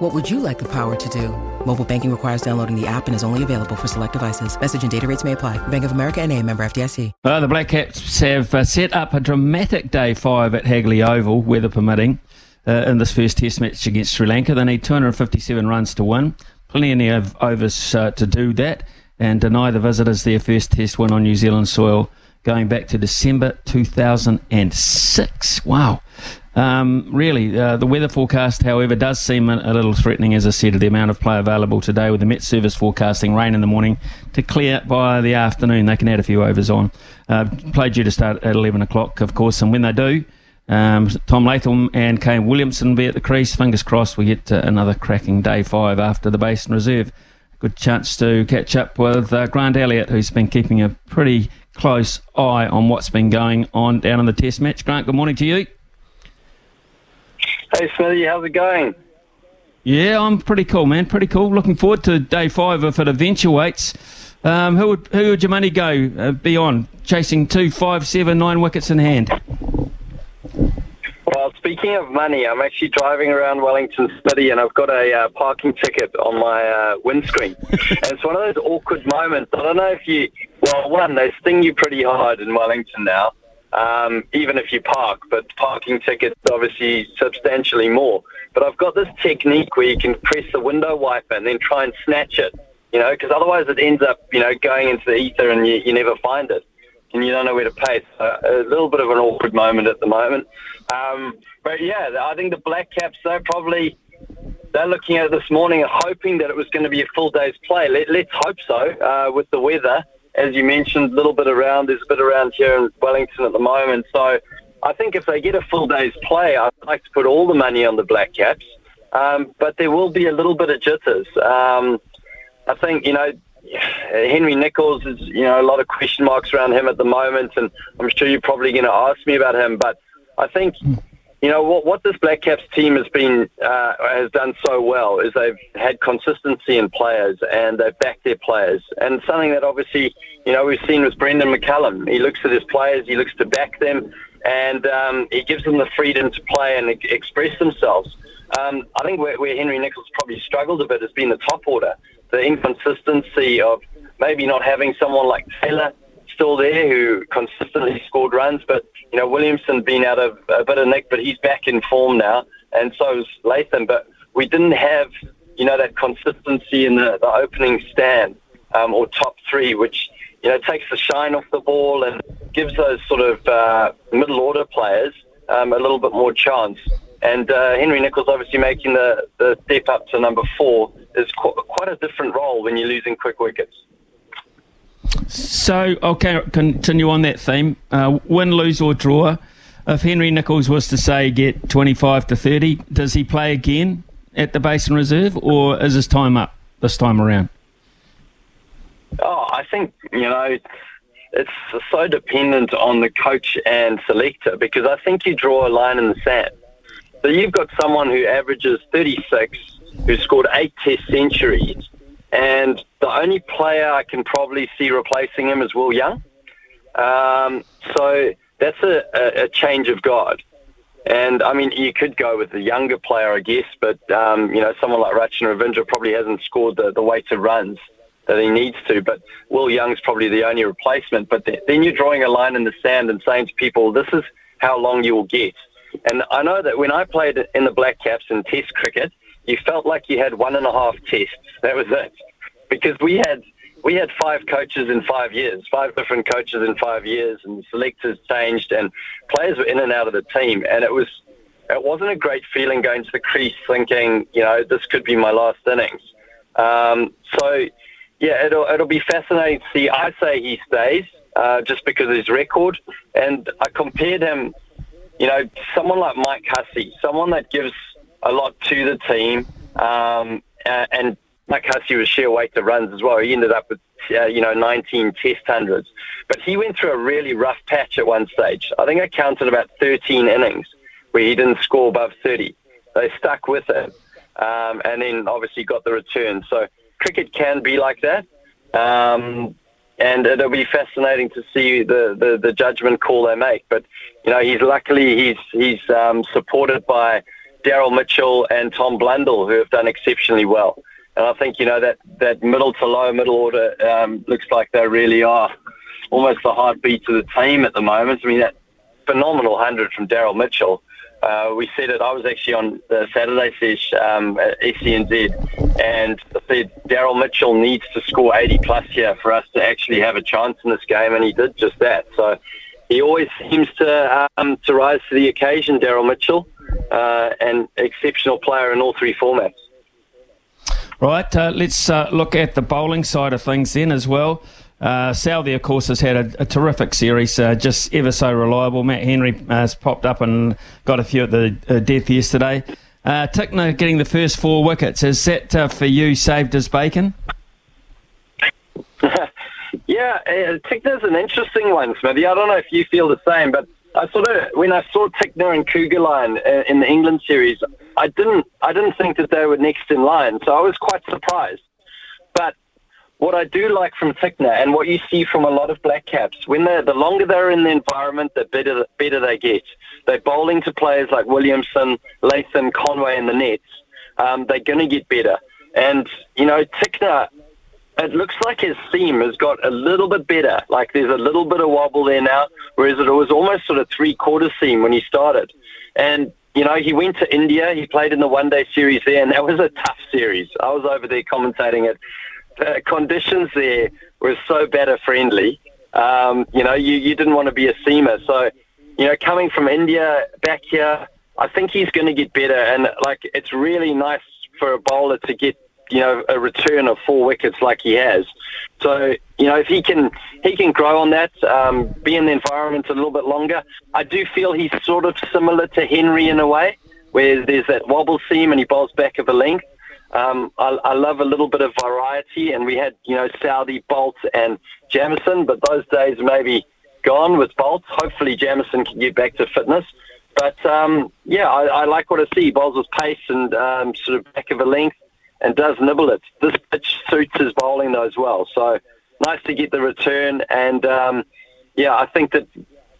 What would you like the power to do? Mobile banking requires downloading the app and is only available for select devices. Message and data rates may apply. Bank of America and a member FDIC. Uh, the Black Caps have uh, set up a dramatic day five at Hagley Oval, weather permitting, uh, in this first test match against Sri Lanka. They need 257 runs to win. Plenty of overs uh, to do that and deny the visitors their first test win on New Zealand soil going back to December 2006. Wow. Um, really, uh, the weather forecast, however, does seem a, little threatening, as I said, the amount of play available today with the Met Service forecasting rain in the morning to clear by the afternoon. They can add a few overs on. Uh, play due to start at 11 o'clock, of course, and when they do, um, Tom Latham and Kane Williamson will be at the crease. Fingers crossed we get uh, another cracking day five after the Basin Reserve. Good chance to catch up with uh, Grant Elliott, who's been keeping a pretty close eye on what's been going on down in the Test match. Grant, good morning to you. Hey, Smithy, how's it going? Yeah, I'm pretty cool, man. Pretty cool. Looking forward to day five if it eventuates. Um, who would who would your money go uh, be on? Chasing two, five, seven, nine wickets in hand. Well, speaking of money, I'm actually driving around Wellington City and I've got a uh, parking ticket on my uh, windscreen. and it's one of those awkward moments. I don't know if you, well, one, they sting you pretty hard in Wellington now um, even if you park. But parking tickets obviously substantially more. But I've got this technique where you can press the window wiper and then try and snatch it. You know, because otherwise it ends up, you know, going into the ether and you, you never find it, and you don't know where to pay. So a little bit of an awkward moment at the moment. Um, but yeah, I think the Black Caps they're probably they're looking at it this morning hoping that it was going to be a full day's play. Let, let's hope so uh, with the weather as you mentioned, a little bit around. There's a bit around here in Wellington at the moment. So I think if they get a full day's play, I'd like to put all the money on the Black Caps. Um, but there will be a little bit of jitters. Um, I think, you know, Henry Nicholls is, you know, a lot of question marks around him at the moment, and I'm sure you're probably going to ask me about him. But I think you know what, what this Black Caps team has been uh, has done so well is they've had consistency in players and they've backed their players, and something that obviously you know we've seen with Brendon McCullum. He looks at his players, he looks to back them, and um, he gives them the freedom to play and express themselves. Um, I think where, where Henry Nicholls probably struggled a bit has been the top order, the inconsistency of maybe not having someone like Taylor still there who consistently scored runs, but you know Williamson been out of a bit of nick, but he's back in form now, and so is Latham. But we didn't have you know that consistency in the, the opening stand um, or top three, which you know takes the shine off the ball and gives those sort of uh, middle order players um, a little bit more chance. And uh, Henry Nicholls obviously making the, the step up to number four is qu- quite a different role when you're losing quick wickets. So I'll continue on that theme. Uh, win, lose, or draw. If Henry Nicholls was to say get 25 to 30, does he play again at the Basin Reserve, or is his time up this time around? Oh, I think you know it's so dependent on the coach and selector because I think you draw a line in the sand. So you've got someone who averages 36, who scored eight Test centuries, and the only player I can probably see replacing him is Will Young. Um, so that's a, a, a, change of guard. And I mean, you could go with the younger player, I guess, but um, you know, someone like Rachin Ravindra probably hasn't scored the, the weight of runs that he needs to. But Will Young's probably the only replacement. But then you're drawing a line in the sand and saying to people, this is how long you will get. And I know that when I played in the Black Caps in Test cricket, you felt like you had one and a half tests. That was it because we had we had five coaches in five years, five different coaches in five years, and selectors changed, and players were in and out of the team, and it was it wasn't a great feeling going to the crease thinking, you know, this could be my last innings. Um, so, yeah, it'll it'll be fascinating to see. I say he stays uh, just because of his record, and I compared him, you know, someone like Mike Hussey, someone that gives a lot to the team, um, and Mike Hussey was sheer weight of runs as well. He ended up with uh, you know, 19 test hundreds. But he went through a really rough patch at one stage. I think I counted about 13 innings where he didn't score above 30. They stuck with it, um, and then obviously got the return. So cricket can be like that. Um, and it'll be fascinating to see the, the, the, judgment call they make. But you know, he's luckily he's he's um, supported by Daryl Mitchell and Tom Blundell, who have done exceptionally well. And I think you know that that middle to low middle order um, looks like they really are almost the heartbeat of the team at the moment. I mean that phenomenal hundred from Daryl Mitchell. Uh, we said it. I was actually on the Saturday sesh um, at SENZ, and I said Daryl Mitchell needs to score 80 plus here for us to actually have a chance in this game, and he did just that. So he always seems to um, to rise to the occasion, Daryl Mitchell, uh, and exceptional player in all three formats. Right, uh, let's uh, look at the bowling side of things then as well. Uh, Southee, of course, has had a, a terrific series, uh, just ever so reliable. Matt Henry has popped up and got a few at the uh, death yesterday. Uh, Tickner getting the first four wickets. Is that uh, for you saved his bacon? yeah, uh, Tickner's an interesting one, Smithy. I don't know if you feel the same, but I sort of when I saw Tickner and Kuggeleijn uh, in the England series, I didn't I didn't think that they were next in line, so I was quite surprised. But what I do like from Tickner and what you see from a lot of black caps, when they the longer they're in the environment, the better better they get. They're bowling to players like Williamson, Latham, Conway in the nets. Um, they're going to get better. And, you know, Tickner, it looks like his seam has got a little bit better. Like there's a little bit of wobble there now, whereas it was almost sort of three quarter seam when he started. And, you know, he went to India, he played in the one day series there, and that was a tough series. I was over there commentating it the conditions there were so batter friendly. Um, you know, you, you didn't want to be a seamer. So, you know, coming from India back here, I think he's going to get better. And, like, it's really nice for a bowler to get, you know, a return of four wickets like he has. So, you know, if he can he can grow on that, um, be in the environment a little bit longer, I do feel he's sort of similar to Henry in a way, where there's that wobble seam and he bowls back of a length. Um, I, I, love a little bit of variety, and we had, you know, Southee, Boult, and Jamieson, but those days maybe gone with Boult. Hopefully, Jamieson can get back to fitness. But um, yeah, I, I, like what I see. Bowls with pace and um, sort of back of a length, and does nibble it. This pitch suits his bowling though as well. So nice to get the return, and um, yeah, I think that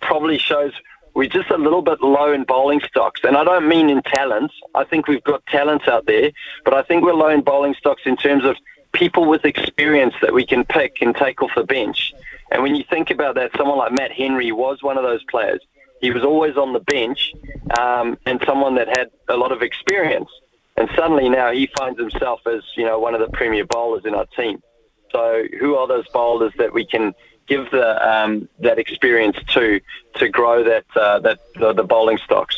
probably shows we're just a little bit low in bowling stocks. And I don't mean in talent. I think we've got talent out there, but I think we're low in bowling stocks in terms of people with experience that we can pick and take off the bench. And when you think about that, someone like Matt Henry was one of those players. He was always on the bench um, and someone that had a lot of experience. And suddenly now he finds himself as, you know, one of the premier bowlers in our team. So who are those bowlers that we can give the um, that experience to to grow that uh, that the, bowling stocks.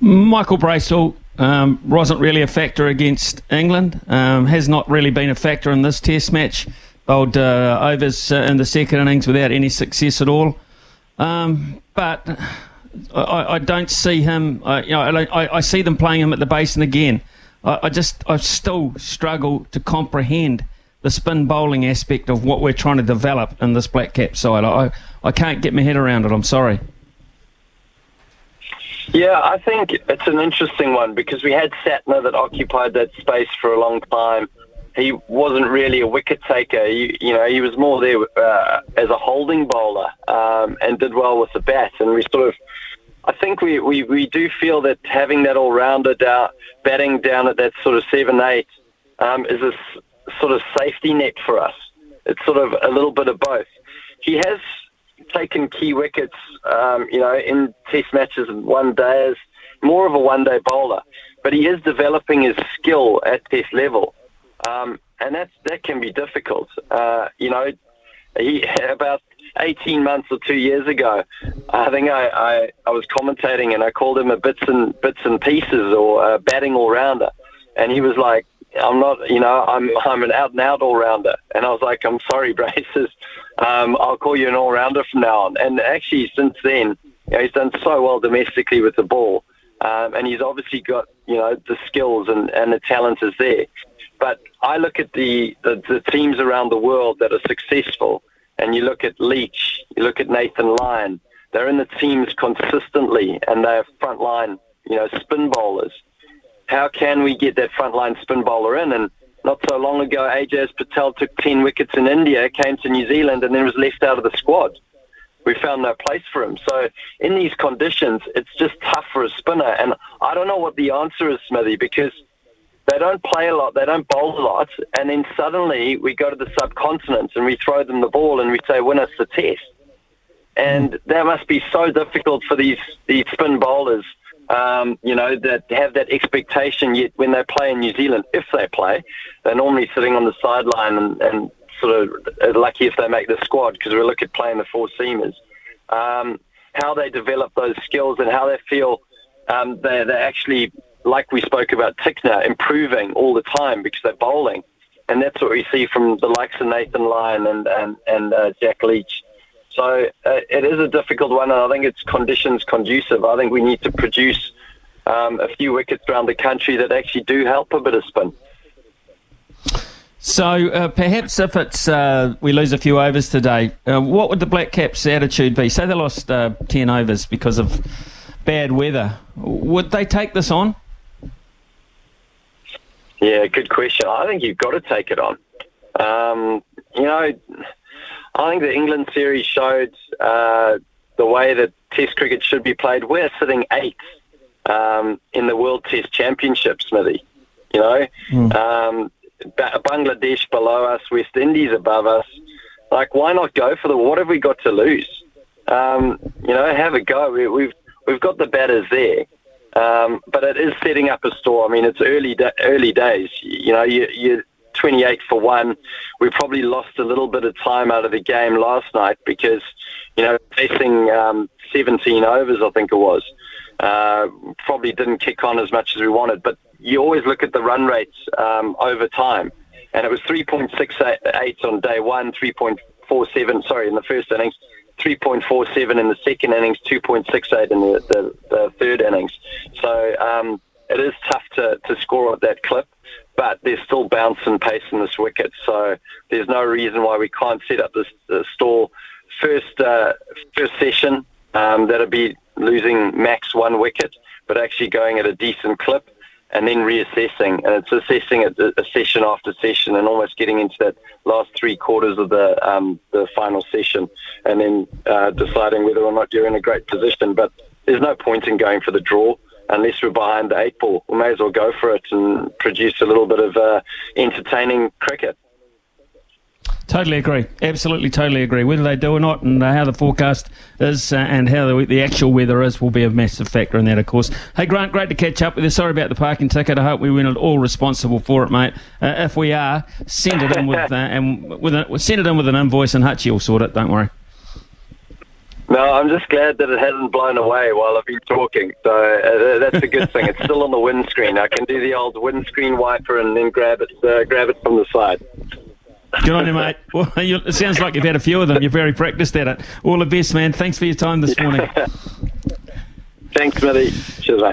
Michael Bracewell um, wasn't really a factor against England. Um, has not really been a factor in this Test match. Bowled uh, overs uh, in the second innings without any success at all. Um, but I, I, don't see him. Uh, you know, I, I, see them playing him at the basin again. I, I just I still struggle to comprehend the spin bowling aspect of what we're trying to develop in this black cap side. I, I can't get my head around it. I'm sorry. Yeah, I think it's an interesting one because we had Santner that occupied that space for a long time. He wasn't really a wicket taker. He, you know, he was more there uh, as a holding bowler um, and did well with the bat. And we sort of, I think we, we, we do feel that having that all rounder down, batting down at that sort of seven eight um, is a sort of safety net for us. It's sort of a little bit of both. He has taken key wickets, um, you know, in Test matches and one day as more of a one-day bowler, but he is developing his skill at Test level, um, and that's that can be difficult. Uh, you know, he about 18 months or two years ago, I think I, I, I was commentating and I called him a bits and bits and pieces or a batting all rounder, and he was like, I'm not, you know, I'm I'm an out and out all rounder. And I was like, I'm sorry, Braces. Um, I'll call you an all rounder from now on. And actually, since then, you know, he's done so well domestically with the ball um, and he's obviously got you know the skills and, and the talent is there. But I look at the, the, the teams around the world that are successful, and you look at Leach, you look at Nathan Lyon. They're in the teams consistently, and they're frontline, you know, spin bowlers. How can we get that frontline spin bowler in? And not so long ago, Ajaz Patel took 10 wickets in India, came to New Zealand, and then was left out of the squad. We found no place for him. So in these conditions, it's just tough for a spinner. And I don't know what the answer is, Smithy, because they don't play a lot, they don't bowl a lot, and then suddenly we go to the subcontinent and we throw them the ball and we say, win us the test. And that must be so difficult for these, these spin bowlers um, you know, that have that expectation yet when they play in New Zealand, if they play, they're normally sitting on the sideline and, and sort of lucky if they make the squad because we look at playing the four seamers. Um, how they develop those skills and how they feel um, they're, they're actually, like we spoke about Tickner, improving all the time because they're bowling. And that's what we see from the likes of Nathan Lyon and, and, and uh, Jack Leach. So uh, it is a difficult one, and I think it's conditions conducive. I think we need to produce um, a few wickets around the country that actually do help a bit of spin. So uh, perhaps if it's uh, we lose a few overs today, uh, what would the Black Caps' attitude be? Say they lost uh, ten overs because of bad weather, would they take this on? Yeah, good question. I think you've got to take it on. Um, you know, I think the England series showed uh, the way that Test cricket should be played. We're sitting eighth um, in the World Test Championship, Smithy. You know, mm. um, Bangladesh below us, West Indies above us. Like, why not go for the? What have we got to lose? Um, you know, have a go. We, we've we've got the batters there. Um, but it is setting up a store. I mean, it's early da- early days. You know, you, you're 28 for one. We probably lost a little bit of time out of the game last night because, you know, facing um, 17 overs, I think it was, uh, probably didn't kick on as much as we wanted. But you always look at the run rates um, over time. And it was 3.68 on day one, 3.47, sorry, in the first innings, 3.47 in the second innings, 2.68 in the, the, the third innings. So um, it is tough to, to score at that clip but there's still bounce and pace in this wicket. So there's no reason why we can't set up this uh, stall first uh, first session um, that'll be losing max one wicket, but actually going at a decent clip. And then reassessing, and it's assessing it a session after session, and almost getting into that last three quarters of the um, the final session, and then uh, deciding whether or not you're in a great position. But there's no point in going for the draw unless we're behind the eight ball. We may as well go for it and produce a little bit of uh, entertaining cricket. Totally agree. Absolutely, totally agree. Whether they do or not, and uh, how the forecast is, uh, and how the, the, actual weather is, will be a massive factor in that, of course. Hey, Grant, great to catch up with you. Sorry about the parking ticket. I hope we weren't all responsible for it, mate. Uh, if we are, send it in with uh, and with a, send it in with an invoice, and Hutchie will sort it. Don't worry. No, I'm just glad that it hasn't blown away while I've been talking. So uh, that's a good thing. It's still on the windscreen. I can do the old windscreen wiper and then grab it, uh, grab it from the side. Good on you, mate. Well, you, it sounds like you've had a few of them. You're very practiced at it. All the best, man. Thanks for your time this morning. Thanks, Smithy. Cheers, mate.